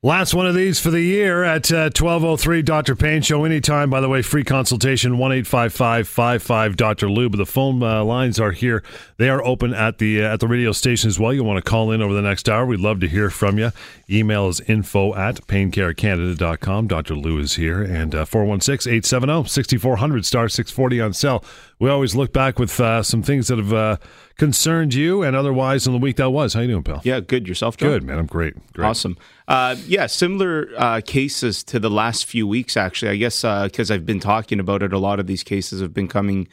Last one of these for the year at uh, 1203 Dr. Pain Show. Anytime, by the way, free consultation, 1 55 Dr. Lube. The phone uh, lines are here. They are open at the uh, at the radio station as well. You want to call in over the next hour. We'd love to hear from you. Email is info at paincarecanada.com. Dr. Lou is here. And uh, 416 870 6400 star 640 on cell. We always look back with uh, some things that have uh, concerned you and otherwise in the week that was. How you doing, pal? Yeah, good. Yourself, John? Good, man. I'm great. great. Awesome. Uh, yeah, similar uh, cases to the last few weeks, actually. I guess because uh, I've been talking about it, a lot of these cases have been coming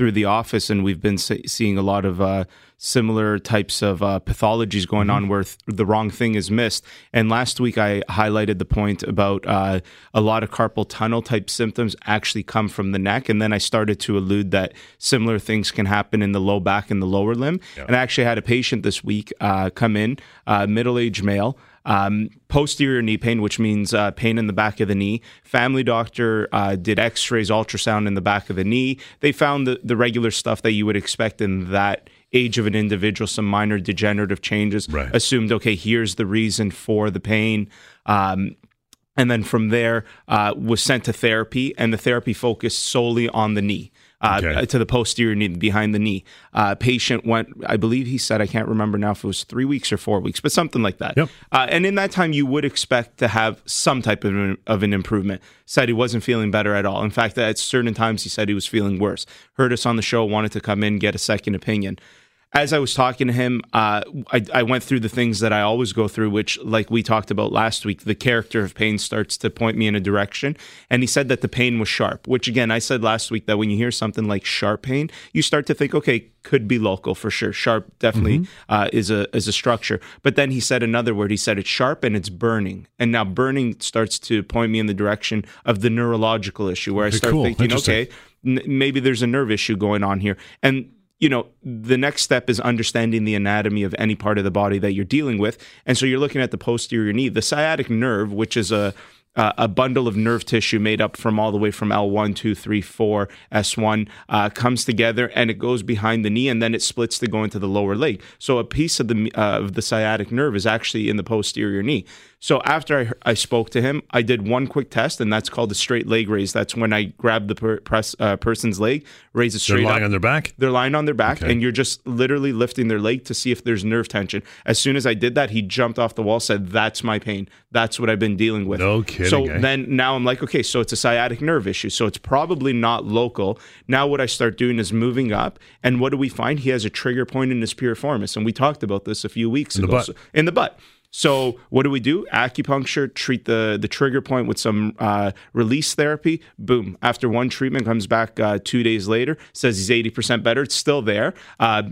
through the office, and we've been seeing a lot of uh, similar types of uh, pathologies going mm-hmm. on where th- the wrong thing is missed. And last week, I highlighted the point about uh, a lot of carpal tunnel type symptoms actually come from the neck, and then I started to allude that similar things can happen in the low back and the lower limb. Yeah. And I actually had a patient this week uh, come in, uh, middle aged male. Um, posterior knee pain, which means uh, pain in the back of the knee. Family doctor uh, did x rays, ultrasound in the back of the knee. They found the, the regular stuff that you would expect in that age of an individual, some minor degenerative changes. Right. Assumed, okay, here's the reason for the pain. Um, and then from there, uh, was sent to therapy, and the therapy focused solely on the knee uh, okay. to the posterior knee, behind the knee. Uh, patient went, I believe he said, I can't remember now if it was three weeks or four weeks, but something like that. Yep. Uh, and in that time, you would expect to have some type of an, of an improvement. Said he wasn't feeling better at all. In fact, at certain times, he said he was feeling worse. Heard us on the show, wanted to come in, get a second opinion as I was talking to him, uh, I, I, went through the things that I always go through, which, like we talked about last week, the character of pain starts to point me in a direction. And he said that the pain was sharp, which again, I said last week that when you hear something like sharp pain, you start to think, okay, could be local for sure. Sharp definitely mm-hmm. uh, is a is a structure. But then he said another word. He said it's sharp and it's burning. And now burning starts to point me in the direction of the neurological issue, where I start cool. thinking, okay, n- maybe there's a nerve issue going on here. And you know, the next step is understanding the anatomy of any part of the body that you're dealing with. And so you're looking at the posterior knee, the sciatic nerve, which is a uh, a bundle of nerve tissue made up from all the way from L1, 2, 3, 4, S1 uh, comes together and it goes behind the knee and then it splits to go into the lower leg. So a piece of the uh, of the sciatic nerve is actually in the posterior knee. So after I, I spoke to him, I did one quick test, and that's called a straight leg raise. That's when I grab the per, press, uh, person's leg, raise it straight. They're lying up. on their back. They're lying on their back, okay. and you're just literally lifting their leg to see if there's nerve tension. As soon as I did that, he jumped off the wall, said, "That's my pain. That's what I've been dealing with." No kidding. So eh? then now I'm like, okay, so it's a sciatic nerve issue. So it's probably not local. Now what I start doing is moving up, and what do we find? He has a trigger point in his piriformis, and we talked about this a few weeks in ago. The. So, in the butt. So what do we do? Acupuncture, treat the the trigger point with some uh, release therapy. Boom! After one treatment, comes back uh, two days later, says he's eighty percent better. It's still there. Uh,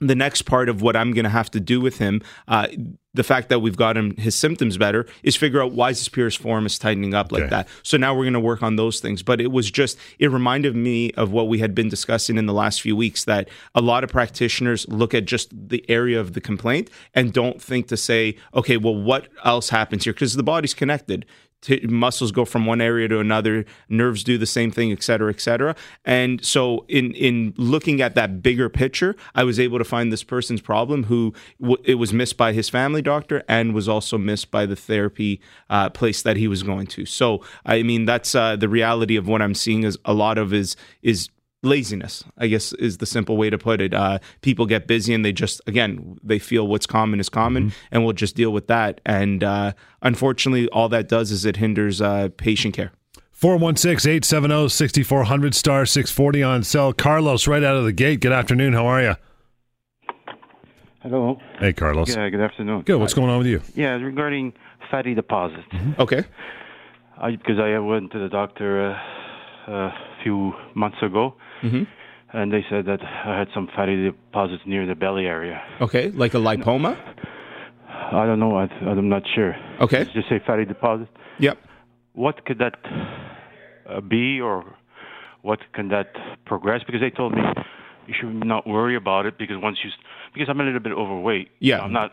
the next part of what I'm going to have to do with him, uh, the fact that we've got him his symptoms better, is figure out why his piriformis tightening up okay. like that. So now we're going to work on those things. But it was just it reminded me of what we had been discussing in the last few weeks that a lot of practitioners look at just the area of the complaint and don't think to say, okay, well, what else happens here? Because the body's connected t- muscles go from one area to another nerves do the same thing et cetera et cetera. And so in in looking at that bigger picture i was able to find this person's problem who w- it was missed by his family doctor and was also missed by the therapy uh, place that he was going to. So i mean that's uh, the reality of what i'm seeing is a lot of is is laziness i guess is the simple way to put it. Uh, people get busy and they just again they feel what's common is common mm-hmm. and we'll just deal with that. And uh, unfortunately all that does is it hinders uh, patient care. 416-870-6400 star 640 on cell carlos right out of the gate. Good afternoon. How are you hello. Hey carlos. Yeah good afternoon. Good. What's going on with you? Yeah regarding fatty deposits. Mm-hmm. okay. Because I, I went to the doctor uh, a few months ago, mm-hmm. and they said that I had some fatty deposits near the belly area. Okay, like a lipoma. I don't know. I, am not sure. Okay, just say fatty deposit. Yep. What could that uh, be, or what can that progress? Because they told me you should not worry about it because once you, because I'm a little bit overweight. Yeah. I'm not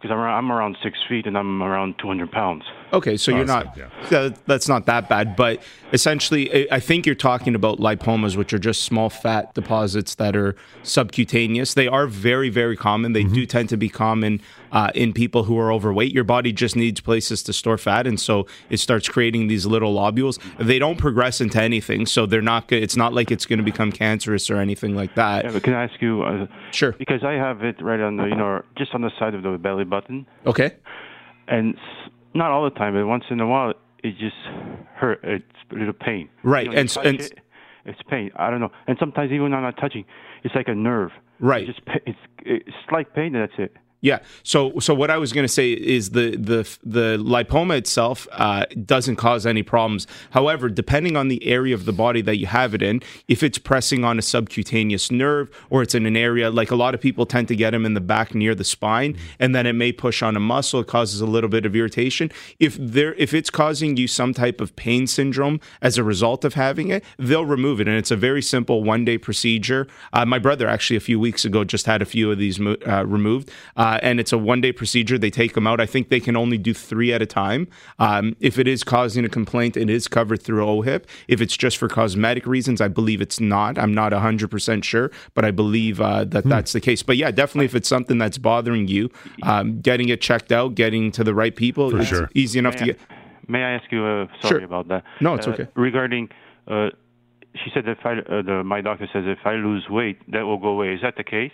because I'm, I'm around six feet and I'm around 200 pounds. Okay, so you're not. Yeah. That's not that bad, but essentially, I think you're talking about lipomas, which are just small fat deposits that are subcutaneous. They are very, very common. They mm-hmm. do tend to be common uh, in people who are overweight. Your body just needs places to store fat, and so it starts creating these little lobules. They don't progress into anything, so they're not. It's not like it's going to become cancerous or anything like that. Yeah, but can I ask you? Uh, sure. Because I have it right on the, you know, just on the side of the belly button. Okay. And not all the time, but once in a while, it just hurt. It's a little pain. Right, you know, and and it, it's pain. I don't know. And sometimes even when I'm not touching, it's like a nerve. Right. It's just it's it's slight pain. And that's it. Yeah. So so what I was going to say is the the the lipoma itself uh, doesn't cause any problems. However, depending on the area of the body that you have it in, if it's pressing on a subcutaneous nerve or it's in an area like a lot of people tend to get them in the back near the spine, and then it may push on a muscle, it causes a little bit of irritation. If there if it's causing you some type of pain syndrome as a result of having it, they'll remove it, and it's a very simple one day procedure. Uh, my brother actually a few weeks ago just had a few of these uh, removed. Uh, uh, and it's a one day procedure. They take them out. I think they can only do three at a time. Um, if it is causing a complaint, it is covered through OHIP. If it's just for cosmetic reasons, I believe it's not. I'm not 100% sure, but I believe uh, that hmm. that's the case. But yeah, definitely if it's something that's bothering you, um, getting it checked out, getting to the right people, for it's sure. easy enough may to get. may I ask you, uh, sorry sure. about that. No, it's uh, okay. Regarding uh, she said that if I, uh, the, my doctor says if I lose weight, that will go away. Is that the case?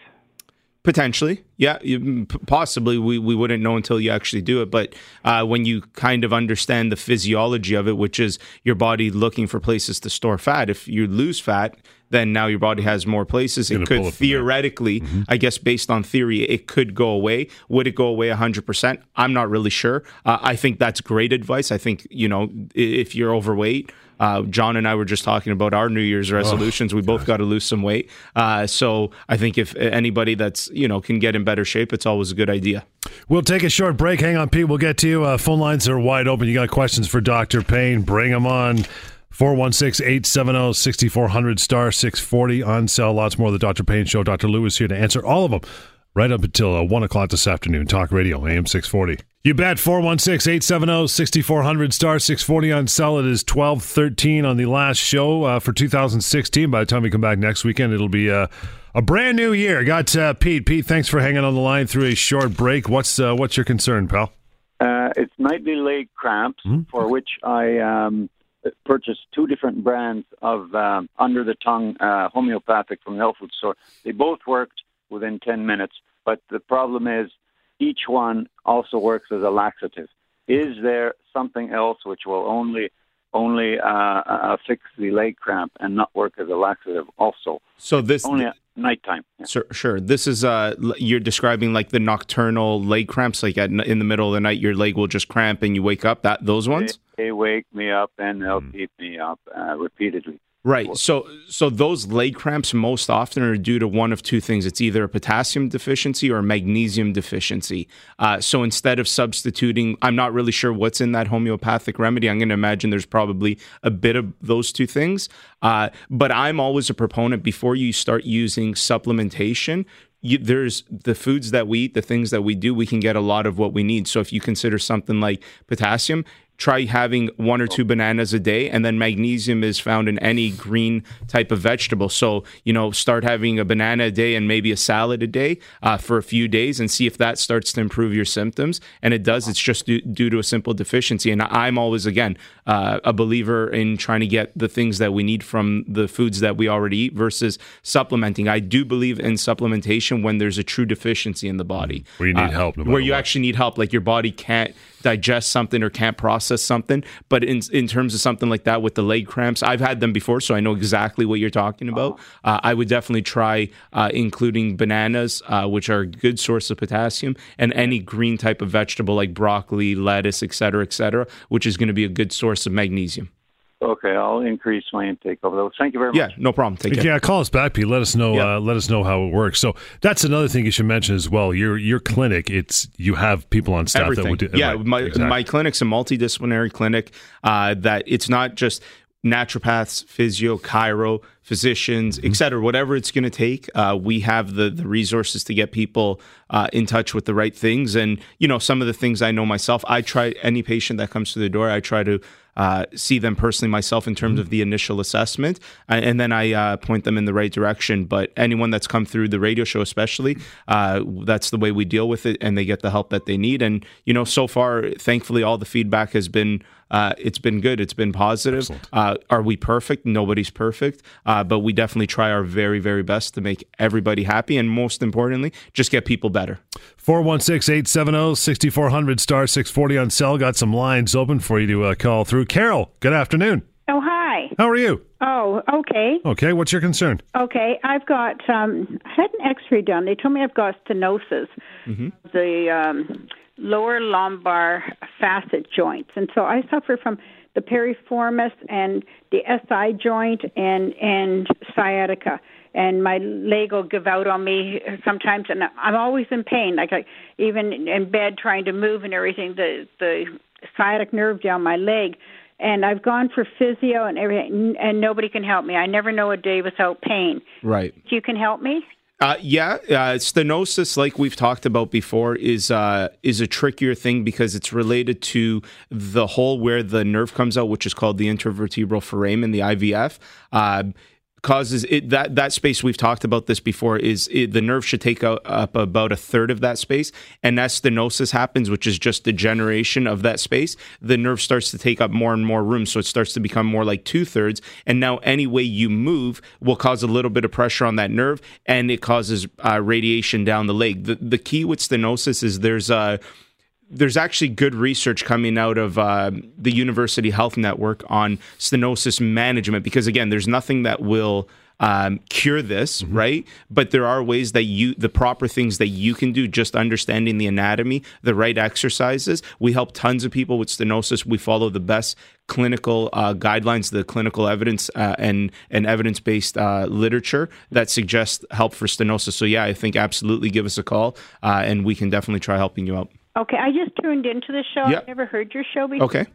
Potentially, yeah, you, possibly. We, we wouldn't know until you actually do it. But uh, when you kind of understand the physiology of it, which is your body looking for places to store fat, if you lose fat, then now your body has more places. It could theoretically, mm-hmm. I guess, based on theory, it could go away. Would it go away 100%? I'm not really sure. Uh, I think that's great advice. I think, you know, if you're overweight, uh, John and I were just talking about our New Year's resolutions. Oh, we both got to lose some weight. Uh, so I think if anybody that's you know can get in better shape, it's always a good idea. We'll take a short break. Hang on, Pete. We'll get to you. Uh, phone lines are wide open. You got questions for Doctor Pain? Bring them on. 416-870-6400 star 640 on sale. Lots more of the Dr. Pain Show. Dr. Lewis here to answer all of them right up until uh, 1 o'clock this afternoon. Talk Radio, AM 640. You bet 416 870 6400 star 640 on cell. It is 1213 on the last show uh, for 2016. By the time we come back next weekend, it'll be uh, a brand new year. Got uh, Pete. Pete, thanks for hanging on the line through a short break. What's uh, what's your concern, pal? Uh, it's nightly leg cramps, mm-hmm. for which I um, purchased two different brands of um, under the tongue uh, homeopathic from the health food store. They both worked within 10 minutes, but the problem is each one also works as a laxative. Is there something else which will only only uh, uh, fix the leg cramp and not work as a laxative also? So this only at nighttime. Yeah. Sure, sure. This is uh, you're describing like the nocturnal leg cramps, like at, in the middle of the night, your leg will just cramp and you wake up. That those ones. They, they wake me up and they'll mm. keep me up uh, repeatedly. Right. So so those leg cramps most often are due to one of two things. It's either a potassium deficiency or magnesium deficiency. Uh, so instead of substituting, I'm not really sure what's in that homeopathic remedy. I'm going to imagine there's probably a bit of those two things. Uh, but I'm always a proponent before you start using supplementation. You, there's the foods that we eat, the things that we do, we can get a lot of what we need. So if you consider something like potassium, try having one or two bananas a day and then magnesium is found in any green type of vegetable. So you know start having a banana a day and maybe a salad a day uh, for a few days and see if that starts to improve your symptoms. And it does it's just due, due to a simple deficiency. And i'm always again uh, a believer in trying to get the things that we need from the foods that we already eat versus supplementing. I do believe in supplementation when there's a true deficiency in the body. Where you need uh, help no where you what. actually need help like your body can't digest something or can't process something. But in in terms of something like that with the leg cramps, I've had them before, so I know exactly what you're talking about. Uh, I would definitely try uh, including bananas, uh, which are a good source of potassium, and any green type of vegetable like broccoli, lettuce, etc., etc., which is going to be a good source of magnesium. Okay, I'll increase my intake of those. Thank you very much. Yeah, no problem. Take care. Yeah, call us back, Pete. Let us know. Uh, let us know how it works. So that's another thing you should mention as well. Your your clinic, it's you have people on staff Everything. that would do. Yeah, right, my exactly. my clinic's a multidisciplinary clinic. Uh, that it's not just naturopaths, physio, chiro, physicians, et cetera, whatever it's going to take. Uh, we have the the resources to get people uh, in touch with the right things. And you know, some of the things I know myself, I try any patient that comes to the door, I try to uh, see them personally myself in terms mm-hmm. of the initial assessment, and then I uh, point them in the right direction. But anyone that's come through the radio show, especially, uh, that's the way we deal with it, and they get the help that they need. And you know, so far, thankfully, all the feedback has been uh, it's been good. It's been positive. Uh, are we perfect? Nobody's perfect, uh, but we definitely try our very, very best to make everybody happy, and most importantly, just get people better. 416-870-6400 star 640 on cell. Got some lines open for you to uh, call through. Carol, good afternoon. Oh, hi. How are you? Oh, okay. Okay, what's your concern? Okay, I've got um I had an X-ray done. They told me I've got stenosis. Mm-hmm. The um lower lumbar facet joints. And so I suffer from the piriformis and the SI joint and and sciatica. And my leg will give out on me sometimes, and I'm always in pain. Like I, even in bed trying to move and everything, the the sciatic nerve down my leg. And I've gone for physio and everything, and nobody can help me. I never know a day without pain. Right. You can help me. Uh, yeah, uh, stenosis, like we've talked about before, is uh, is a trickier thing because it's related to the hole where the nerve comes out, which is called the intervertebral foramen, the IVF. Uh, causes it that that space we've talked about this before is it, the nerve should take out, up about a third of that space. And as stenosis happens which is just degeneration of that space the nerve starts to take up more and more room. So it starts to become more like two-thirds. And now any way you move will cause a little bit of pressure on that nerve and it causes uh, radiation down the leg. The, the key with stenosis is there's a there's actually good research coming out of uh, the University Health Network on stenosis management because again, there's nothing that will um, cure this, mm-hmm. right? But there are ways that you, the proper things that you can do, just understanding the anatomy, the right exercises. We help tons of people with stenosis. We follow the best clinical uh, guidelines, the clinical evidence uh, and and evidence based uh, literature that suggests help for stenosis. So yeah, I think absolutely give us a call, uh, and we can definitely try helping you out. Okay, I just tuned into the show. Yep. I've never heard your show before. Okay.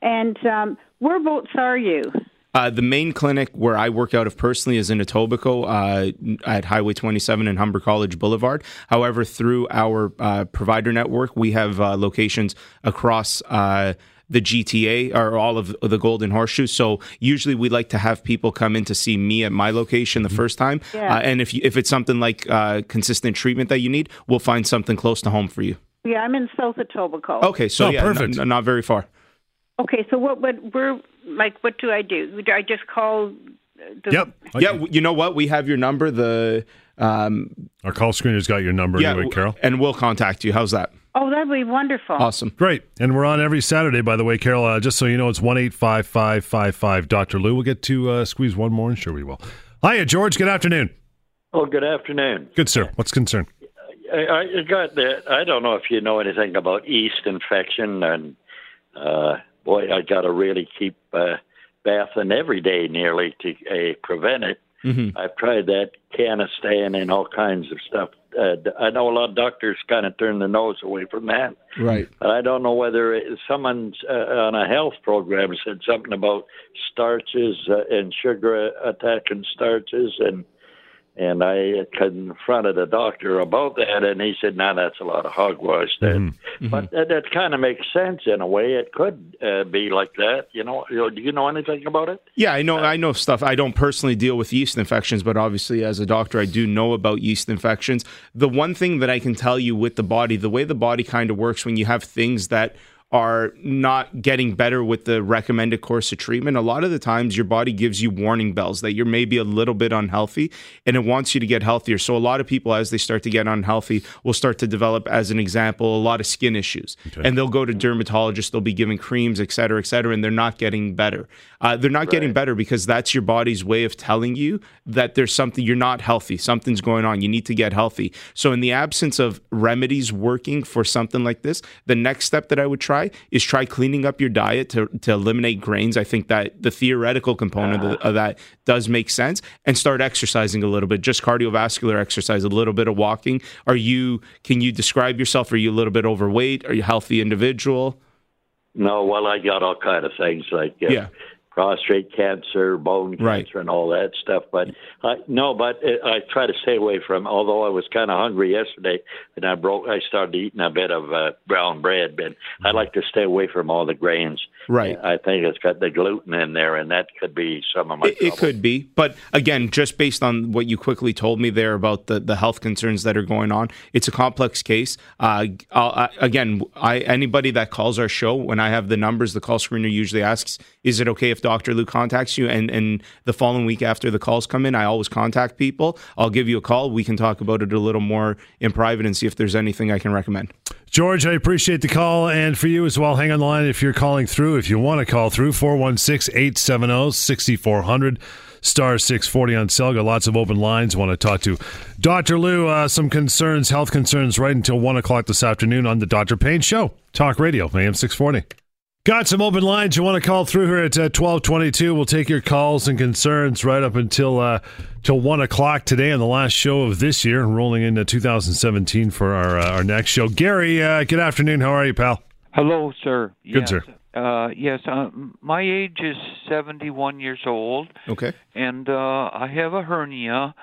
And um, whereabouts are you? Uh, the main clinic where I work out of personally is in Etobicoke uh, at Highway 27 and Humber College Boulevard. However, through our uh, provider network, we have uh, locations across uh, the GTA or all of the Golden Horseshoe. So usually we like to have people come in to see me at my location the mm-hmm. first time. Yeah. Uh, and if you, if it's something like uh, consistent treatment that you need, we'll find something close to home for you. Yeah, I'm in South Etobicoke. Okay, so oh, yeah, perfect. N- not very far. Okay, so what? would We're like, what do I do? Do I just call? The, yep. Okay. Yeah. You know what? We have your number. The um, our call screener's got your number yeah, anyway, Carol, and we'll contact you. How's that? Oh, that'd be wonderful. Awesome. Great. And we're on every Saturday, by the way, Carol. Uh, just so you know, it's one eight five five five five Dr. Lou. We'll get to uh, squeeze one more, and sure we will. Hiya, George. Good afternoon. Oh, good afternoon. Good, sir. What's concern? I, I got the. I don't know if you know anything about yeast infection, and uh, boy, I got to really keep uh, bathing every day nearly to uh, prevent it. Mm-hmm. I've tried that Canesten and all kinds of stuff. Uh, I know a lot of doctors kind of turn their nose away from that. Right. But I don't know whether it, someone's uh, on a health program said something about starches uh, and sugar attacking starches and and I confronted the doctor about that, and he said, "No, that's a lot of hogwash." Then, mm-hmm. but that, that kind of makes sense in a way. It could uh, be like that. You know, do you know anything about it? Yeah, I know. Uh, I know stuff. I don't personally deal with yeast infections, but obviously, as a doctor, I do know about yeast infections. The one thing that I can tell you with the body, the way the body kind of works when you have things that are not getting better with the recommended course of treatment, a lot of the times your body gives you warning bells that you're maybe a little bit unhealthy and it wants you to get healthier. So a lot of people, as they start to get unhealthy, will start to develop, as an example, a lot of skin issues. Okay. And they'll go to dermatologists, they'll be given creams, et cetera, et cetera, and they're not getting better. Uh, they're not right. getting better because that's your body's way of telling you that there's something, you're not healthy, something's going on, you need to get healthy. So in the absence of remedies working for something like this, the next step that I would try try is try cleaning up your diet to, to eliminate grains. I think that the theoretical component uh, of, of, that does make sense and start exercising a little bit, just cardiovascular exercise, a little bit of walking. Are you, can you describe yourself? Are you a little bit overweight? Are you a healthy individual? No, well, I got all kind of things like uh, yeah prostate cancer, bone Right. cancer, and all that stuff. But uh, no, but uh, I try to stay away from. Although I was kind of hungry yesterday, and I broke. I started eating a bit of uh, brown bread, but I like to stay away from all the grains. Right. I think it's got the gluten in there, and that could be some of my. It, it could be, but again, just based on what you quickly told me there about the, the health concerns that are going on, it's a complex case. Uh, I'll, I, again, I anybody that calls our show when I have the numbers, the call screener usually asks, "Is it okay if Doctor Lou contacts you?" And and the following week after the calls come in, I always contact people. I'll give you a call. We can talk about it a little more in private and see if there's anything I can recommend. George, I appreciate the call. And for you as well, hang on the line if you're calling through. If you want to call through, 416 870 6400, star 640 on. Got lots of open lines. Want to talk to Dr. Lou. Uh, some concerns, health concerns, right until 1 o'clock this afternoon on the Dr. Pain Show. Talk Radio, AM 640. Got some open lines you want to call through here at uh, twelve twenty two. We'll take your calls and concerns right up until uh, till one o'clock today on the last show of this year, rolling into 2017 for our uh, our next show. Gary, uh, good afternoon. How are you, pal? Hello, sir. Good, yes. sir. Uh, yes, uh, my age is 71 years old, Okay. and uh, I have a hernia.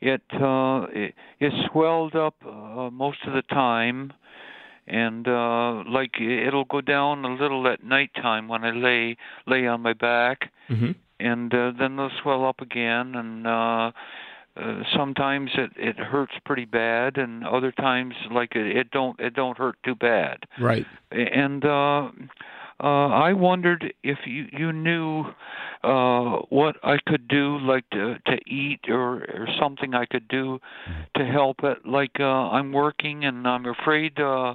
It uh, it, it swelled up uh, most of the time, and uh, like it'll go down a little at nighttime when I lay lay on my back, Mhm. and uh, then they'll swell up again, and uh, uh, sometimes it it hurts pretty bad, and other times like it, it don't it don't hurt too bad Right. and uh, uh, I wondered if you you knew uh, what I could do, like to to eat or or something I could do to help it. Like uh, I'm working and I'm afraid uh,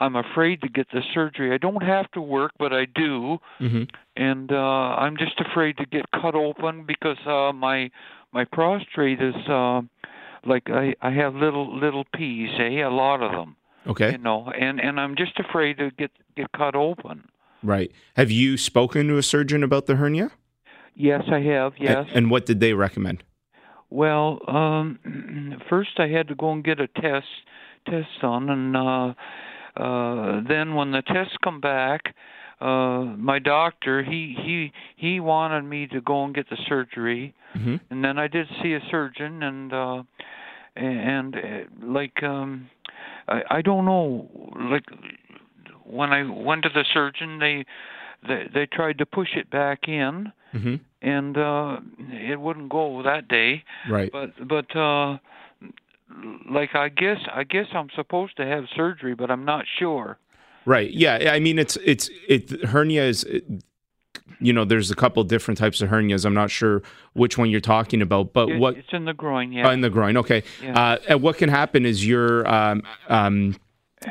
I'm afraid to get the surgery. I don't have to work, but I do, hmm and uh, I'm just afraid to get cut open because uh, my my prostate is uh, like I I have little little peas, eh? A lot of them Okay. you know and and i'm just afraid to get get cut open Right. Have you spoken to a surgeon about the hernia? yes i have yes And, what did they recommend? well um first i had to go and get a test test done and uh uh then when the tests come back uh my doctor he he he wanted me to go and get the surgery hmm and then I did see a surgeon and uh and uh, like um I I don't know like when I went to the surgeon they they they tried to push it back in hmm and uh it wouldn't go that day Right. but but uh like I guess I guess I'm supposed to have surgery but I'm not sure Right. Yeah. I mean, it's it's it hernia is. You know, there's a couple different types of hernias. I'm not sure which one you're talking about, but It- what it's in the groin yeah oh, in the groin? Okay. Yeah. Uh, and what can happen is your um, um,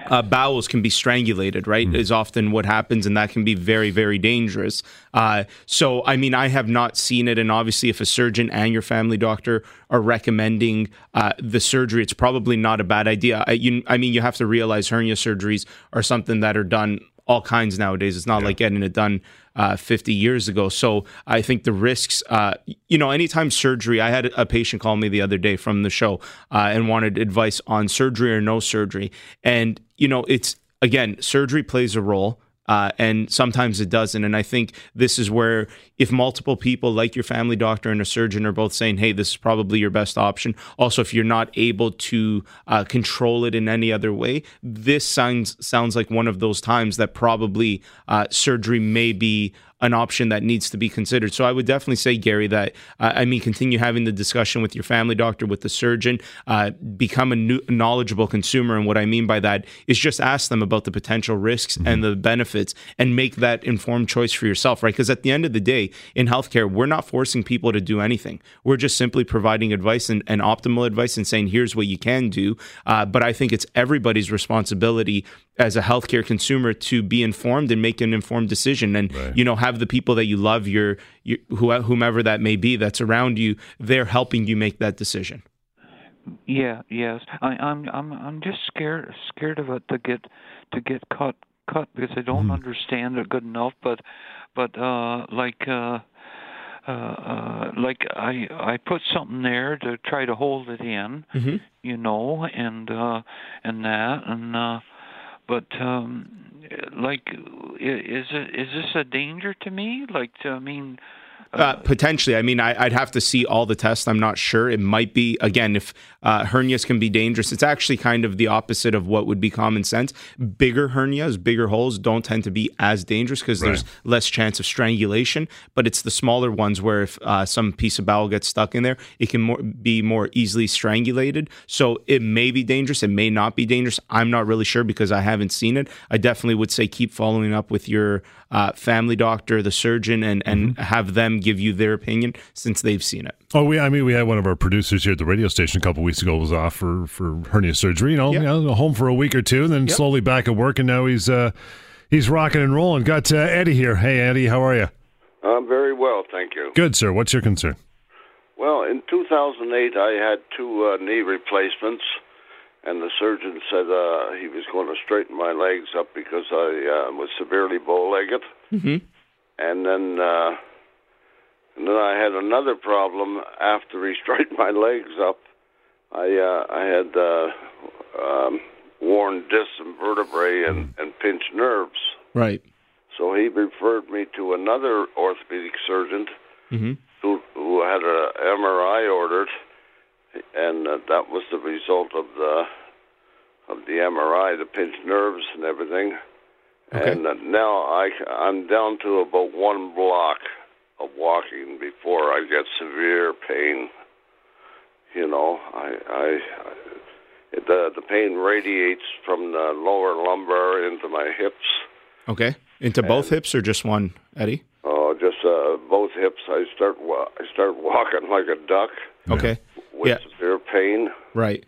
uh, bowels can be strangulated. Right, is often what happens, and that can be very, very dangerous. Uh, so, I mean, I have not seen it, and obviously, if a surgeon and your family doctor are recommending uh, the surgery, it's probably not a bad idea. I, you, I mean, you have to realize hernia surgeries are something that are done all kinds nowadays. It's not like getting it done uh, 50 years ago. So I think the risks, uh, you know, anytime surgery, I had a patient call me the other day from the show uh, and wanted advice on surgery or no surgery. And, you know, it's, again, surgery plays a role. Uh, and sometimes it doesn't. And I think this is where, if multiple people, like your family doctor and a surgeon, are both saying, "Hey, this is probably your best option." Also, if you're not able to uh, control it in any other way, this sounds sounds like one of those times that probably uh, surgery may be an option that needs to be considered. So I would definitely say, Gary, that uh, I mean, continue having the discussion with your family doctor, with the surgeon, uh, become a new, knowledgeable consumer. And what I mean by that is just ask them about the potential risks and the benefits and make that informed choice for yourself, right? Because at the end of the day, in healthcare, we're not forcing people to do anything. We're just simply providing advice and, and optimal advice and saying, here's what you can do. Uh, but I think it's everybody's responsibility as a healthcare consumer to be informed and make an informed decision and you know have the people that you love your, your who, whomever that may be that's around you they're helping you make that decision Yeah, yes. I, I'm I'm I'm just scared scared of it to get to get cut cut because I don't understand it good enough. But but uh like uh uh, uh like I I put something there to try to hold it in, Mhm. you know, and uh and that and uh but um, like, is it is this a danger to me? Like, to, I mean. Uh, potentially. I mean, I, would have to see all the tests. I'm not sure. It might be, again, if uh, hernias can be dangerous, it's actually kind of the opposite of what would be common sense. Bigger hernias, bigger holes don't tend to be as dangerous because right. there's less chance of strangulation. But it's the smaller ones where if uh, some piece of bowel gets stuck in there, it can more, be more easily strangulated. So it may be dangerous. It may not be dangerous. I'm not really sure because I haven't seen it. I definitely would say keep following up with your uh, family doctor, the surgeon, and and mm-hmm. have them give you their opinion since they've seen it. Oh, we I mean we had one of our producers here at the radio station a couple weeks ago was off for for hernia surgery. You know, yep. you know home for a week or two, and then yep. slowly back at work, and now he's uh, he's rocking and rolling. Got uh, Eddie here. Hey, Eddie, how are you? I'm very well, thank you. Good, sir. What's your concern? Well, in 2008, I had two uh, knee replacements and the surgeon said uh, he was going to straighten my legs up because I uh, was severely bow-legged. Mm-hmm. And then, uh, and then I had another problem after he straightened my legs up. I uh, I had uh, um, worn discs and vertebrae and, and pinched nerves. Right. So he referred me to another orthopedic surgeon mm-hmm. who who had a MRI ordered and uh, that was the result of the of the MRI, the pinched nerves and everything. Okay. And uh, now I I'm down to about one block of walking before I get severe pain. You know, I I, I the the pain radiates from the lower lumbar into my hips. Okay, into both and, hips or just one, Eddie? Oh, just uh, both hips. I start I start walking like a duck. Okay with yeah. severe pain. Right.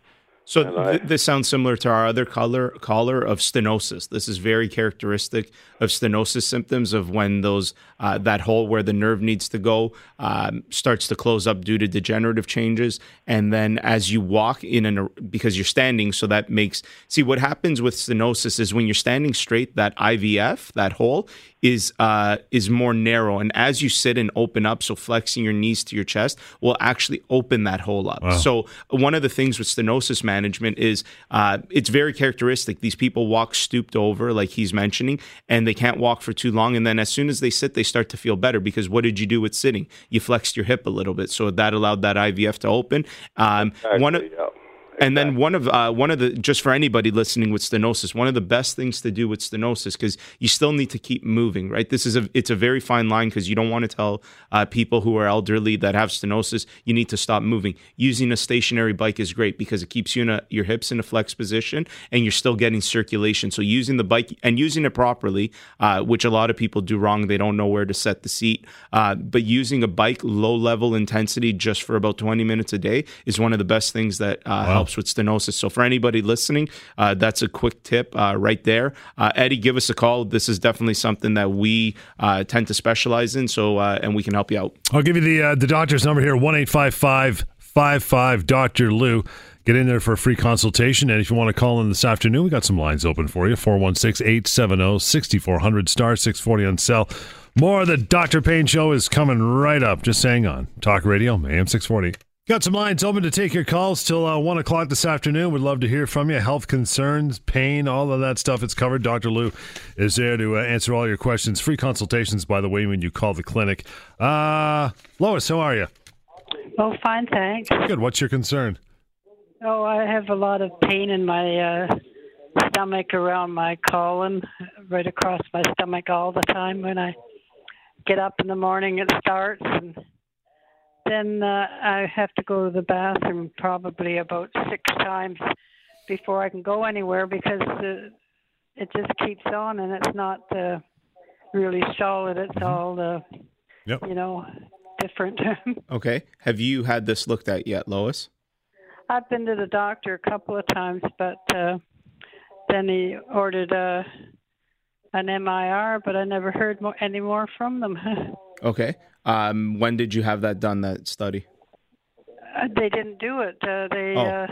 So th- this sounds similar to our other caller, caller of stenosis. This is very characteristic of stenosis symptoms of when those uh, that hole where the nerve needs to go um, starts to close up due to degenerative changes, and then as you walk in an because you're standing, so that makes see what happens with stenosis is when you're standing straight, that IVF that hole is uh, is more narrow, and as you sit and open up, so flexing your knees to your chest will actually open that hole up. Wow. So one of the things with stenosis management is uh, it's very characteristic. These people walk stooped over, like he's mentioning, and they can't walk for too long, and then as soon as they sit, they start to feel better because what did you do with sitting? You flexed your hip a little bit, so that allowed that IVF to open. Um, exactly, one of, yeah. And then one of uh, one of the just for anybody listening with stenosis, one of the best things to do with stenosis because you still need to keep moving, right? This is a it's a very fine line because you don't want to tell uh, people who are elderly that have stenosis you need to stop moving. Using a stationary bike is great because it keeps you in a, your hips in a flex position and you're still getting circulation. So using the bike and using it properly, uh, which a lot of people do wrong, they don't know where to set the seat. Uh, but using a bike low level intensity just for about 20 minutes a day is one of the best things that uh, wow. helps helps with stenosis. So for anybody listening, uh, that's a quick tip uh, right there. Uh, Eddie, give us a call. This is definitely something that we uh, tend to specialize in. So uh, and we can help you out. I'll give you the the doctor's number here: one eight five five five five Doctor Lou. Get in there for a free consultation. And if you want to call in this afternoon, we got some lines open for you 416 870 6400 star 640 on cell. More of the Dr. Pain Show is coming right up. Just hang on. Talk Radio, AM 640. Got some lines open to take your calls till uh, 1 o'clock this afternoon. Would love to hear from you. Health concerns, pain, all of that stuff. It's covered. Dr. Lou is there to uh, answer all your questions. Free consultations, by the way, when you call the clinic. Uh, Lois, how are you? Oh, fine, thanks. Good. What's your concern? Oh, I have a lot of pain in my uh, stomach around my colon, right across my stomach all the time. When I get up in the morning, it starts. and then uh, I have to go to the bathroom probably about six times before I can go anywhere because uh, it just keeps on and it's not uh, really solid. It's mm-hmm. all, uh, yep. you know, different. okay. Have you had this looked at yet, Lois? I've been to the doctor a couple of times, but uh, then he ordered a an MIR, but I never heard more, any more from them. okay. Um, when did you have that done? That study? Uh, they didn't do it. Uh, they oh. uh,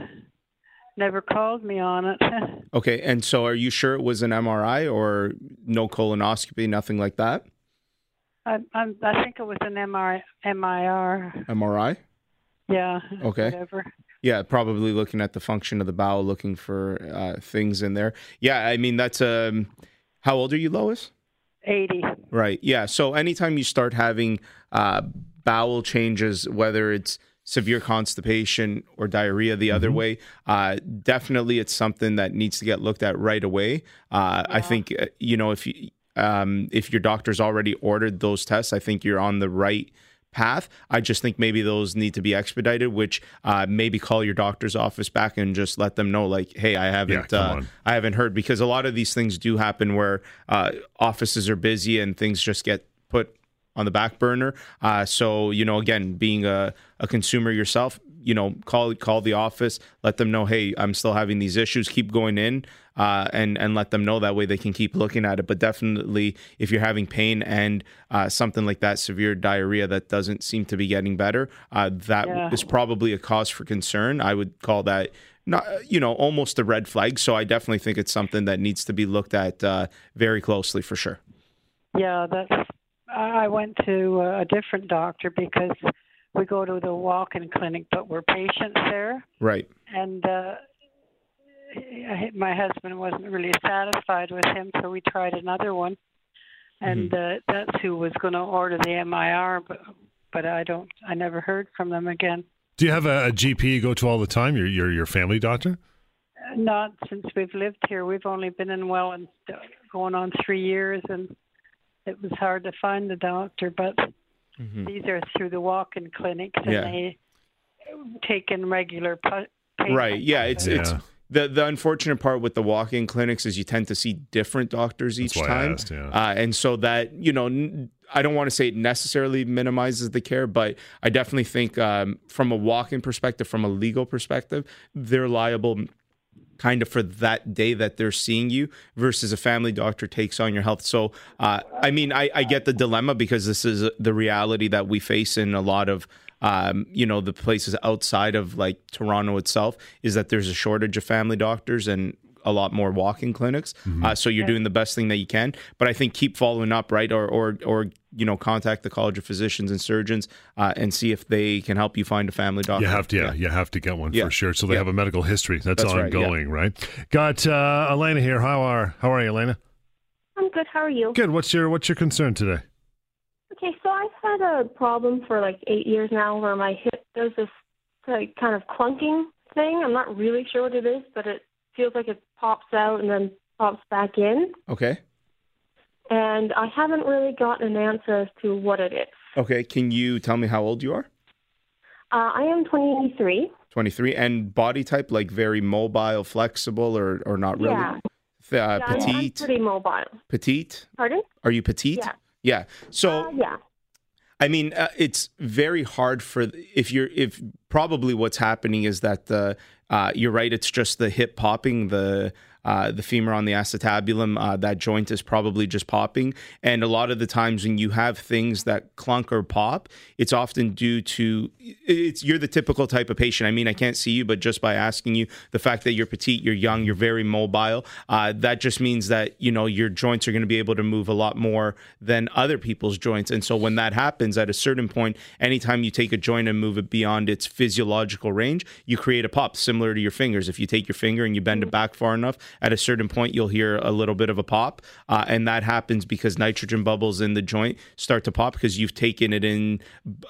never called me on it. okay, and so are you sure it was an MRI or no colonoscopy, nothing like that? I, I'm, I think it was an MRI, MIR. MRI. Yeah. Okay. Whatever. Yeah, probably looking at the function of the bowel, looking for uh, things in there. Yeah, I mean that's um. How old are you, Lois? 80. Right. Yeah. So anytime you start having uh, bowel changes, whether it's severe constipation or diarrhea the other way, uh, definitely it's something that needs to get looked at right away. Uh, I think uh, you know if you um, if your doctor's already ordered those tests, I think you're on the right path. I just think maybe those need to be expedited, which uh, maybe call your doctor's office back and just let them know, like, hey, I haven't, come uh. I haven't heard because a lot of these things do happen where uh, offices are busy and things just get put on the back burner. Uh, so you know, again, being a, a consumer yourself, you know, call call the office, let them know, hey, I'm still having these issues. Keep going in, uh, and and let them know that way they can keep looking at it. But definitely, if you're having pain and uh, something like that, severe diarrhea that doesn't seem to be getting better, uh, that is Yeah. probably a cause for concern. I would call that. Not, you know, almost a red flag. So I definitely think it's something that needs to be looked at uh, very closely for sure. Yeah, that's. I I went to a different doctor because we go to the walk-in clinic, but we're patients there, Right. and uh, I- my husband wasn't really satisfied with him, so we tried another one, and uh, that's who was going to order the MIR, but but I don't. I never heard from them again. Do you have a, a GP you go to all the time? Your your your family doctor? Not since we've lived here. We've only been in Welland going on three years, and it was hard to find the doctor. But these are through the walk-in clinics, and Yeah. they take in regular pu- patients. Right. Yeah. It's it's the the unfortunate part with the walk-in clinics is you tend to see different doctors each time, asked, yeah. uh, and so that you know. N- I don't want to say it necessarily minimizes the care, but I definitely think um, from a walk-in perspective, from a legal perspective, they're liable kind of for that day that they're seeing you versus a family doctor takes on your health. So, uh, I mean, I, I get the dilemma because this is the reality that we face in a lot of, um, you know, the places outside of like Toronto itself is that there's a shortage of family doctors and a lot more walk-in clinics. Uh, so you're doing the best thing that you can, but I think keep following up, right? Or, or, or, you know, contact the College of Physicians and Surgeons uh, and see if they can help you find a family doctor. You have to, yeah, you have to get one Yeah. for sure. So they Yeah. have a medical history that's, That's right, yeah. ongoing, right? Got uh, Elena here. How are how are you, Elena? I'm good. How are you? Good. What's your what's your concern today? Okay, so I've had a problem for like eight years now where my hip does this like kind of clunking thing. I'm not really sure what it is, but it feels like it pops out and then pops back in. Okay. And I haven't really gotten an answer as to what it is. Okay. Can you tell me how old you are? Uh, I am 23. 23 and body type like very mobile flexible or or not really Yeah. Uh, Yeah, petite pretty mobile. petite Pardon? are you petite Yeah. yeah so Uh, yeah. I mean, uh, it's very hard for if you're if probably what's happening is that the uh, you're right. It's just the hip popping the. Uh, the femur on the acetabulum, uh, that joint is probably just popping. And a lot of the times when you have things that clunk or pop, it's often due to it's you're the typical type of patient. I mean, I can't see you, but just by asking you, the fact that you're petite, you're young, you're very mobile, uh, that just means that you know your joints are going to be able to move a lot more than other people's joints. And so when that happens, at a certain point, anytime you take a joint and move it beyond its physiological range, you create a pop similar to your fingers. If you take your finger and you bend it back far enough, at a certain point, you'll hear a little bit of a pop. Uh, and that happens because nitrogen bubbles in the joint start to pop because you've taken it in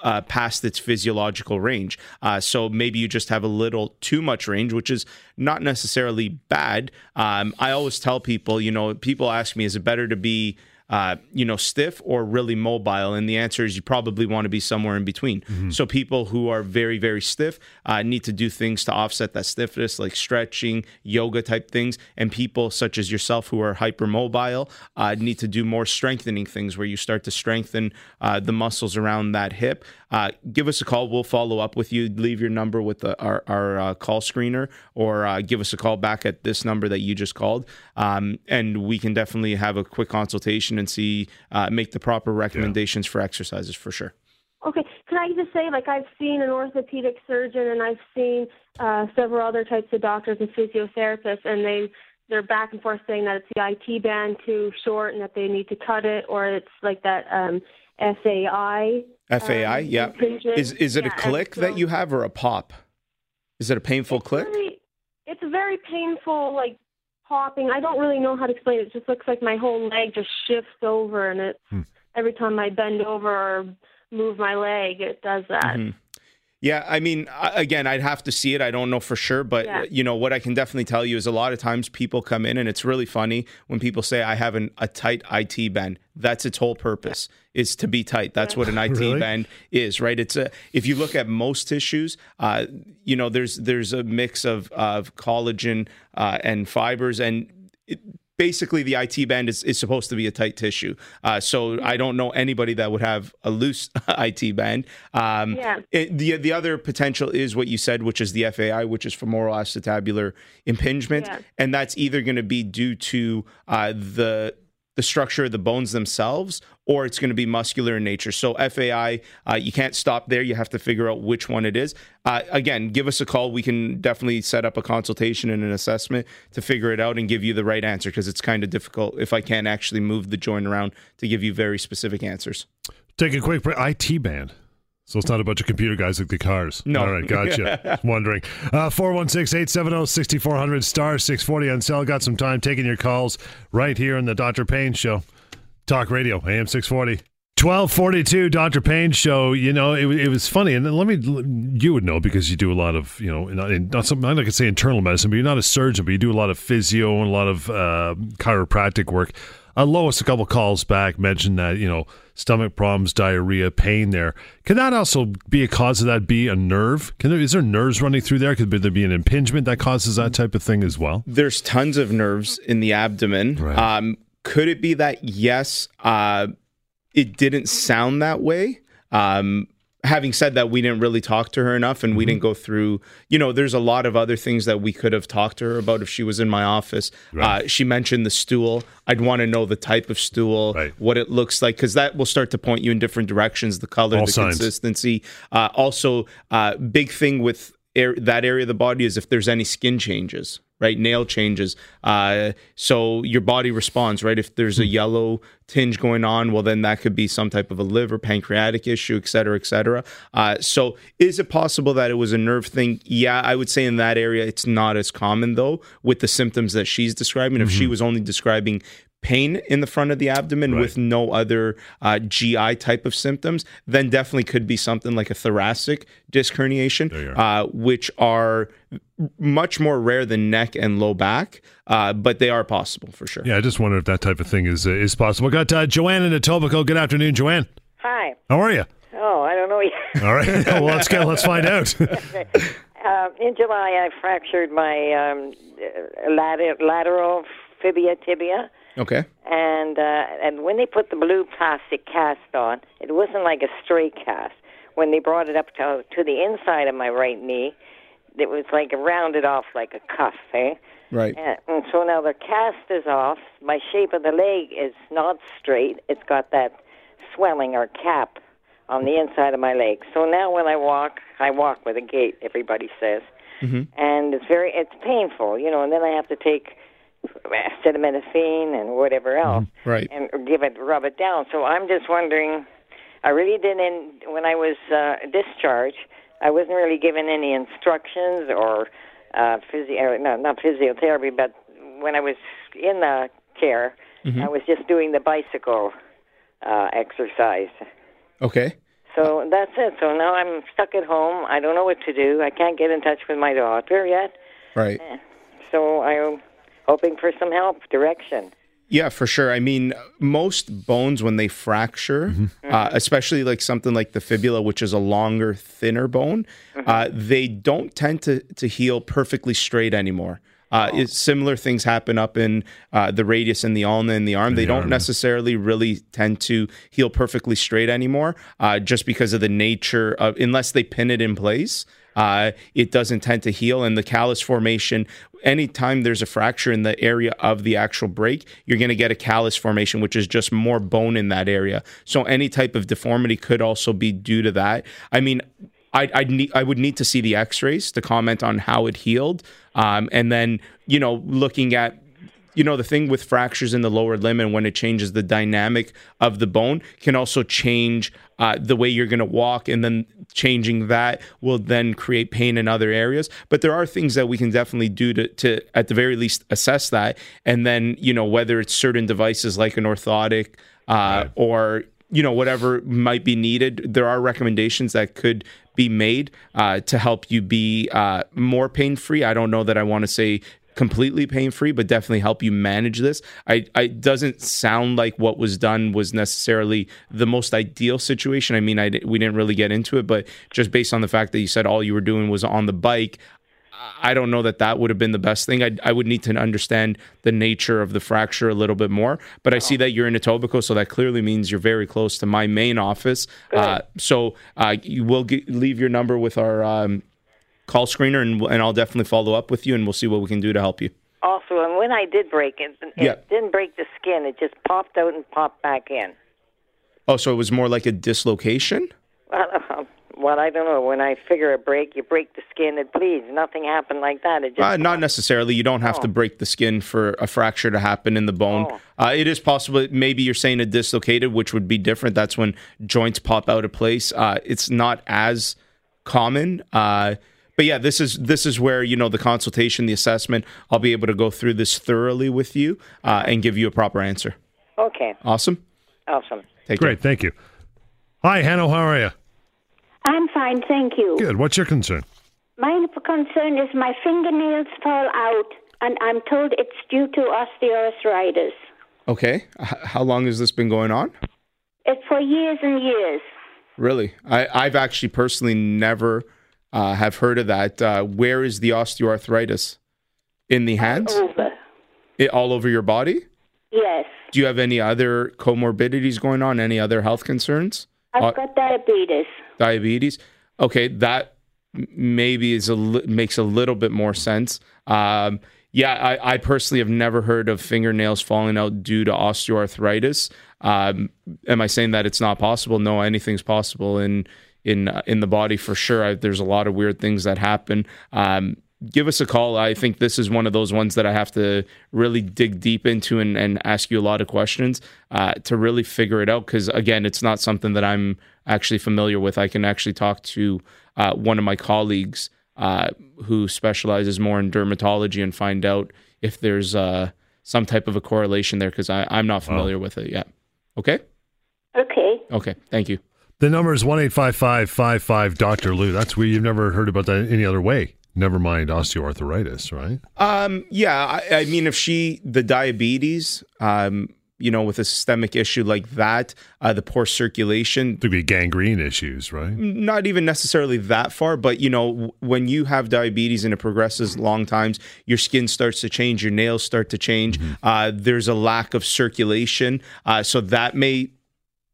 uh, past its physiological range. Uh, so maybe you just have a little too much range, which is not necessarily bad. Um, I always tell people, you know, people ask me, is it better to be uh, you know, stiff or really mobile? And the answer is you probably want to be somewhere in between. So people who are very, very stiff uh, need to do things to offset that stiffness, like stretching, yoga type things. And people such as yourself who are hypermobile uh, need to do more strengthening things where you start to strengthen uh, the muscles around that hip. Uh, give us a call. We'll follow up with you. Leave your number with the, our, our uh, call screener or uh, give us a call back at this number that you just called. Um, and we can definitely have a quick consultation and see, uh, make the proper recommendations for exercises for sure. Okay, can I just say, like, I've seen an orthopedic surgeon and I've seen uh, several other types of doctors and physiotherapists, and they they're back and forth saying that it's the IT band too short and that they need to cut it, or it's like that um, FAI. FAI, um, yeah. Is is it Yeah, a click so- that you have or a pop? Is it a painful it's click? It's a very painful, like popping. I don't really know how to explain it. It just looks like my whole leg just shifts over, and it's Hmm. every time I bend over or move my leg, it does that. Mhm. Yeah, I mean, again, I'd have to see it. I don't know for sure, but Yeah. you know what I can definitely tell you is a lot of times people come in and it's really funny when people say I have an, a tight IT band. That's its whole purpose is to be tight. That's what an IT Really? band is, right? It's a if you look at most tissues, uh, you know, there's there's a mix of of collagen uh, and fibers and. It, Basically, the IT band is, is supposed to be a tight tissue. Uh, so I don't know anybody that would have a loose IT band. Um, Yeah. it- the the other potential is what you said, which is the FAI, which is femoral acetabular impingement, Yeah. and that's either going to be due to uh, the the structure of the bones themselves, or it's going to be muscular in nature. So FAI, uh, you can't stop there. You have to figure out which one it is. Uh, again, give us a call. We can definitely set up a consultation and an assessment to figure it out and give you the right answer because it's kind of difficult if I can't actually move the joint around to give you very specific answers. Take a quick break. IT band. So it's not a bunch of computer guys like the cars. No. All right, gotcha. Wondering. Uh, 416-870-6400 star 640 on cell. Got some time taking your calls right here on the Dr. Pain Show. Talk Radio, AM 640. 1242 Dr. Pain show, you know, it, it was funny. And let me, you would know because you do a lot of, you know, not, not something, I'm not going to say internal medicine, but you're not a surgeon, but you do a lot of physio and a lot of uh, chiropractic work. Uh, Lois, a couple calls back, mentioned that, you know, stomach problems, diarrhea, pain there. Can that also be a cause of that be a nerve? Can there, is there nerves running through there? Could there be an impingement that causes that type of thing as well? There's tons of nerves in the abdomen. Right. Um, could it be that? Yes. Uh, it didn't sound that way. Um, having said that, we didn't really talk to her enough and we Mm-hmm. didn't go through, you know, there's a lot of other things that we could have talked to her about if she was in my office. Right. Uh, she mentioned the stool. I'd want to know the type of stool, Right. what it looks like, because that will start to point you in different directions the color, All the signs. consistency. Uh, also, uh, big thing with air, that area of the body is if there's any skin changes, right? Nail changes. Uh, so your body responds, right? If there's a yellow tinge going on, well, then that could be some type of a liver, pancreatic issue, et cetera, et cetera. Uh, so is it possible that it was a nerve thing? Yeah, I would say in that area, it's not as common though with the symptoms that she's describing. If she was only describing pain in the front of the abdomen Right. with no other uh, GI type of symptoms, then definitely could be something like a thoracic disc herniation, are. uh, which are much more rare than neck and low back, uh, but they are possible for sure. Yeah, I just wonder if that type of thing is uh, is possible. Got uh, Joanne in Etobicoke. Good afternoon, Joanne. Hi. How are you? Oh, I don't know yet. All right. well, let's get let's find out. Uh, in July, I fractured my um, uh, lateral fibia tibia, Okay. and uh, and when they put the blue plastic cast on, it wasn't like a straight cast. When they brought it up to, to the inside of my right knee, it was like rounded off like a cuff, eh? Right. And, and so now the cast is off. My shape of the leg is not straight. It's got that swelling or cap on the inside of my leg. So now when I walk, I walk with a gait. Everybody says, and it's very it's painful, you know. And then I have to take acetaminophen and whatever else, Right. and give it rub it down. So I'm just wondering. I really didn't when I was uh, discharged. I wasn't really given any instructions or uh, physio, no, not physiotherapy, but when I was in the care, I was just doing the bicycle uh, exercise. Okay. So that's it. So now I'm stuck at home. I don't know what to do. I can't get in touch with my daughter yet. Right. So I'm hoping for some help, direction. Yeah, for sure. I mean, most bones when they fracture, uh, especially like something like the fibula, which is a longer, thinner bone, uh, they don't tend to to heal perfectly straight anymore. Uh, it's similar things happen up in uh, the radius and the ulna and the arm. They the don't arm. necessarily really tend to heal perfectly straight anymore, uh, just because of the nature of unless they pin it in place. Uh, it doesn't tend to heal, and the callus formation. Anytime there's a fracture in the area of the actual break, you're going to get a callus formation, which is just more bone in that area. So any type of deformity could also be due to that. I mean, I I need I would need to see the X-rays to comment on how it healed, um, and then you know looking at you know, the thing with fractures in the lower limb and when it changes the dynamic of the bone can also change uh, the way you're going to walk, and then changing that will then create pain in other areas. But there are things that we can definitely do to, to at the very least, assess that. And then, you know, whether it's certain devices like an orthotic uh, right. or you know whatever might be needed there are recommendations that could be made uh, to help you be uh, more pain free i don't know that i want to say completely pain free, but definitely help you manage this. I, I doesn't sound like what was done was necessarily the most ideal situation. I mean, I we didn't really get into it, but just based on the fact that you said all you were doing was on the bike, I don't know that that would have been the best thing. I, I would need to understand the nature of the fracture a little bit more. But I see that you're in Etobicoke, so that clearly means you're very close to my main office. Uh, so uh, you will get, leave your number with our um, call screener, and, and I'll definitely follow up with you, and we'll see what we can do to help you. Also, and when I did break it, it Yeah. didn't break the skin. It just popped out and popped back in. Oh, so it was more like a dislocation? Well, well, I don't know. When I figure a break, you break the skin, it bleeds. Nothing happened like that. It just Uh, not necessarily. You don't have to break the skin for a fracture to happen in the bone. Uh, it is possible. Maybe you're saying a dislocated, which would be different. That's when joints pop out of place. Uh, it's not as common. But yeah, this is this is where you know the consultation, the assessment. I'll be able to go through this thoroughly with you uh, and give you a proper answer. okay. Awesome. Awesome. Take Great, thank you. Hi, Hannah. How are you? I'm fine, thank you. Good. What's your concern? My concern is my fingernails fall out, and I'm told it's due to osteoarthritis. Okay. H- how long has this been going on? It's for years and years. Really, I, I've actually personally never uh, have heard of that. Uh, where is the osteoarthritis? In the hands? Over. It, all over your body? Yes. Do you have any other comorbidities going on? Any other health concerns? I've Uh, got diabetes. diabetes. Okay, that maybe is a li- makes a little bit more sense. Um, yeah, I, I personally have never heard of fingernails falling out due to osteoarthritis. Um, am I saying that it's not possible? No, anything's possible in in uh, in the body for sure. I, there's a lot of weird things that happen. Um, give us a call. I think this is one of those ones that I have to really dig deep into and, and ask you a lot of questions uh, to really figure it out. Because again, it's not something that I'm actually familiar with. I can actually talk to uh, one of my colleagues uh, who specializes more in dermatology and find out if there's uh, some type of a correlation there. Because I'm not familiar with it yet. Okay. Okay. Okay. Thank you. The number is one eight five five five five Doctor Lou. That's where you've never heard about that any other way. Never mind osteoarthritis, right? Um, yeah, I, I mean, if she the diabetes, um, you know, with a systemic issue like that, uh, the poor circulation, Could be gangrene issues, right? not even necessarily that far, but you know, w- when you have diabetes and it progresses long times, your skin starts to change, your nails start to change. Uh, there's a lack of circulation, uh, so that may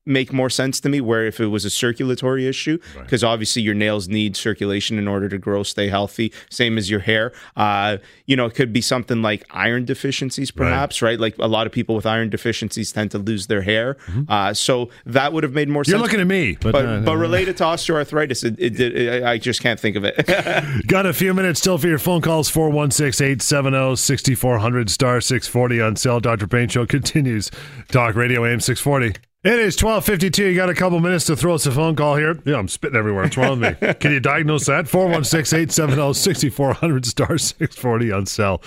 make more sense to me where if it was a circulatory issue because obviously your nails need circulation in order to grow stay healthy same as your hair uh, you know it could be something like iron deficiencies perhaps right, like a lot of people with iron deficiencies tend to lose their hair uh, so that would have made more sense You're looking at me, but, but, uh, but related to osteoarthritis it, it, it, I just can't think of it Got a few minutes still for your phone calls 416 870 6400 star 640 on cell. Dr. Pain Show continues. Talk Radio AM 640. It is 1252. You got a couple minutes to throw us a phone call here. Yeah, I'm spitting everywhere. What's wrong with me? Can you diagnose that? 416 870 6400 star 640 on cell.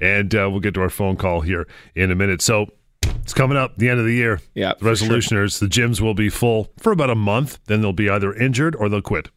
And uh, we'll get to our phone call here in a minute. So it's coming up, the end of the year. Yeah, The resolutioners, the gyms will be full for about a month. Then they'll be either injured or they'll quit.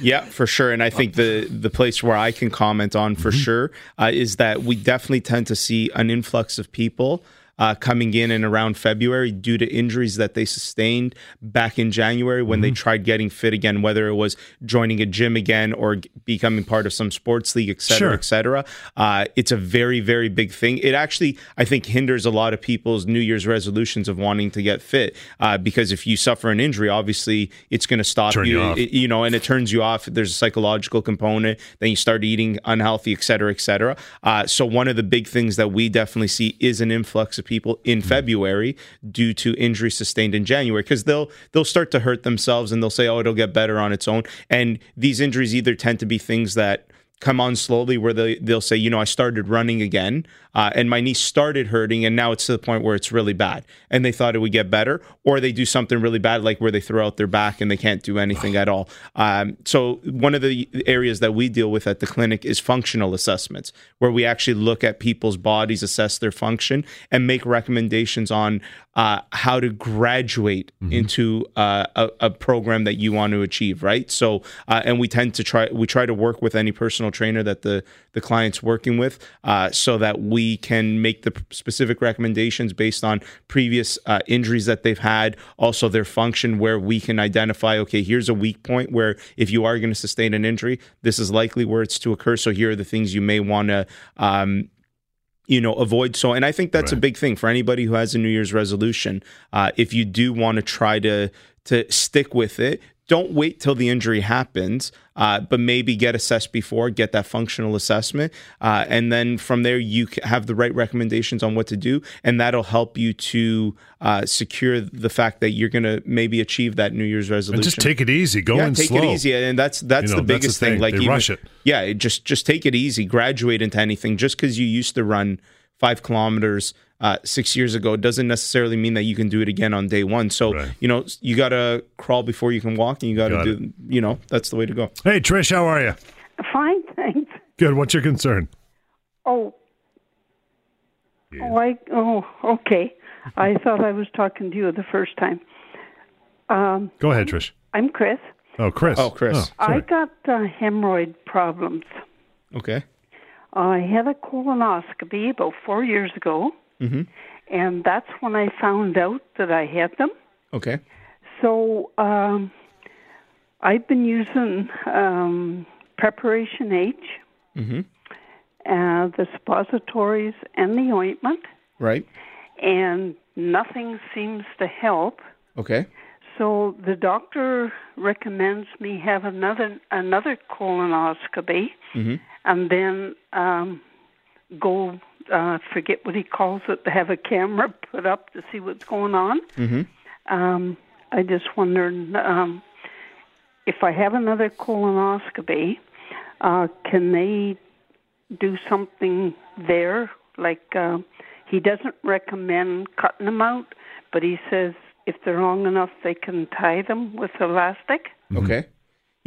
Yeah, for sure. And I think the the place where I can comment on for sure uh, is that we definitely tend to see an influx of people. Uh, coming in and around February due to injuries that they sustained back in January when they tried getting fit again, whether it was joining a gym again or g- becoming part of some sports league, et cetera, Sure. et cetera. Uh, it's a very, very big thing. It actually, I think, hinders a lot of people's New Year's resolutions of wanting to get fit uh, because if you suffer an injury, obviously it's going to stop Turn you off. It- you know, and it turns you off. There's a psychological component. Then you start eating unhealthy, et cetera, et cetera. Uh, so one of the big things that we definitely see is an influx of people in mm. February due to injury sustained in January because they'll they'll start to hurt themselves and they'll say, oh, it'll get better on its own. And these injuries either tend to be things that come on slowly where they, they'll say, you know, I started running again uh, and my knee started hurting and now it's to the point where it's really bad. And they thought it would get better or they do something really bad like where they throw out their back and they can't do anything at all. Um, so one of the areas that we deal with at the clinic is functional assessments where we actually look at people's bodies assess their function and make recommendations on uh, how to graduate mm-hmm. into uh, a, a, program that you want to achieve right? So uh, and we tend to try we try to work with any personal trainer that the the client's working with uh, so that we we can make the specific recommendations based on previous uh, injuries that they've had, also their function, where we can identify, okay, here's a weak point where if you are going to sustain an injury, this is likely where it's to occur. So here are the things you may want to. Um, you know avoid so and i think that's right. a big thing for anybody who has a new year's resolution uh, if you do want to try to to stick with it don't wait till the injury happens, uh, but maybe get assessed before, get that functional assessment. Uh, and then from there, you have the right recommendations on what to do. And that'll help you to uh, secure the fact that you're going to maybe achieve that New Year's resolution. And just take it easy. Go yeah, in take slow. it easy. And that's that's you know, the biggest that's the thing. thing. Like they even, rush it. Yeah, just, just take it easy. Graduate into anything. Just because you used to run five kilometers – uh, six years ago doesn't necessarily mean that you can do it again on day one. So right. you know you got to crawl before you can walk, and you got to do. It. You know that's the way to go. Hey Trish, how are you? Fine, thanks. Good. What's your concern? Oh. Yeah. Oh, I, oh, okay. I thought I was talking to you the first time. Um, Go ahead, Trish. I'm Chris. Oh, Chris. Oh, Chris. Oh, I got uh, hemorrhoid problems. Okay. I had a colonoscopy about four years ago, mm-hmm. and that's when I found out that I had them. Okay. So um, I've been using um, Preparation H, mm-hmm. uh, the suppositories, and the ointment. Right. And nothing seems to help. Okay. So the doctor recommends me have another another colonoscopy, mm-hmm. and then um, go. Uh, forget what he calls it. To have a camera put up to see what's going on. Mm-hmm. Um, I just wondered um, if I have another colonoscopy, uh, can they do something there? Like uh, he doesn't recommend cutting them out, but he says if they're long enough, they can tie them with elastic. Okay.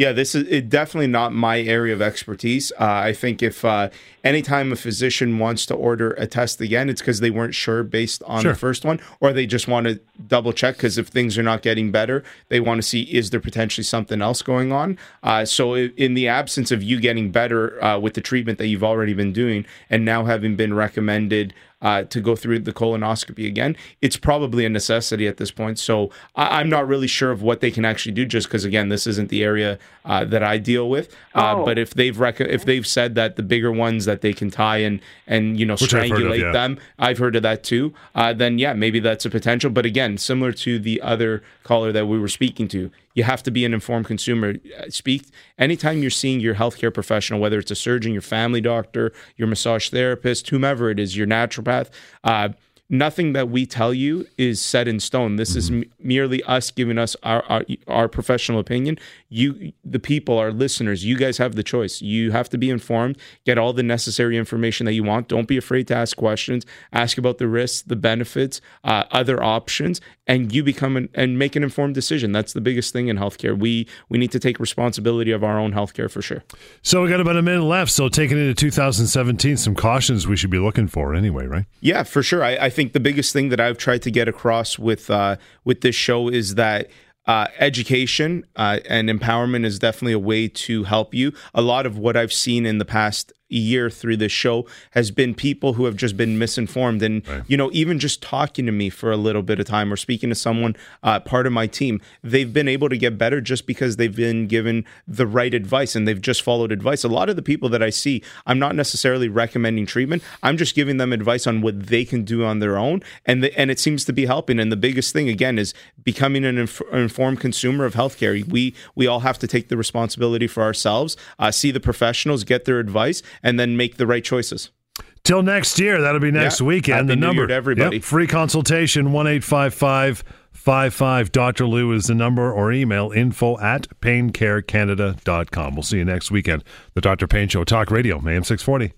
Yeah, this is it, definitely not my area of expertise. Uh, I think if uh, anytime a physician wants to order a test again, it's because they weren't sure based on Sure. the first one, or they just want to double check because if things are not getting better, they want to see is there potentially something else going on. Uh, so, in the absence of you getting better uh, with the treatment that you've already been doing, and now having been recommended uh, to go through the colonoscopy again, it's probably a necessity at this point. So I- I'm not really sure of what they can actually do, just because again, this isn't the area uh, that I deal with. Uh, Oh. But if they've rec- if they've said that the bigger ones that they can tie and and you know Which I've of, strangulate yeah. them, I've heard of that too. Uh, then yeah, maybe that's a potential. But again, similar to the other caller that we were speaking to, you have to be an informed consumer. Uh, Speak anytime you're seeing your healthcare professional, whether it's a surgeon, your family doctor, your massage therapist, whomever it is, your naturopath. Uh, nothing that we tell you is set in stone. This is m- merely us giving us our, our our professional opinion. You, the people, our listeners, you guys have the choice. You have to be informed, get all the necessary information that you want. Don't be afraid to ask questions. Ask about the risks, the benefits, uh, other options, and you become an, and make an informed decision. That's the biggest thing in healthcare. We we need to take responsibility of our own healthcare for sure. So we got about a minute left. So taking into 2017, some cautions we should be looking for anyway, right? Yeah, for sure. I, I think the biggest thing that I've tried to get across with uh, with this show is that uh, education uh, and empowerment is definitely a way to help you. A lot of what I've seen in the past year through this show has been people who have just been misinformed. And you know even just talking to me for a little bit of time or speaking to someone uh, part of my team they've been able to get better just because they've been given the right advice and they've just followed advice. A lot of the people that i see i'm not necessarily recommending treatment. I'm just giving them advice on what they can do on their own. And the, and it seems to be helping. And the biggest thing again is becoming an inf- informed consumer of healthcare. We we all have to take the responsibility for ourselves uh, see the professionals get their advice and then make the right choices. Till next year, that'll be next yeah. weekend. Happy the New number, everybody. Yep. free consultation one eight five five five five. Dr. Lou is the number or email info at paincarecanada.com. We'll see you next weekend. The Dr. Pain Show, Talk Radio, AM six forty.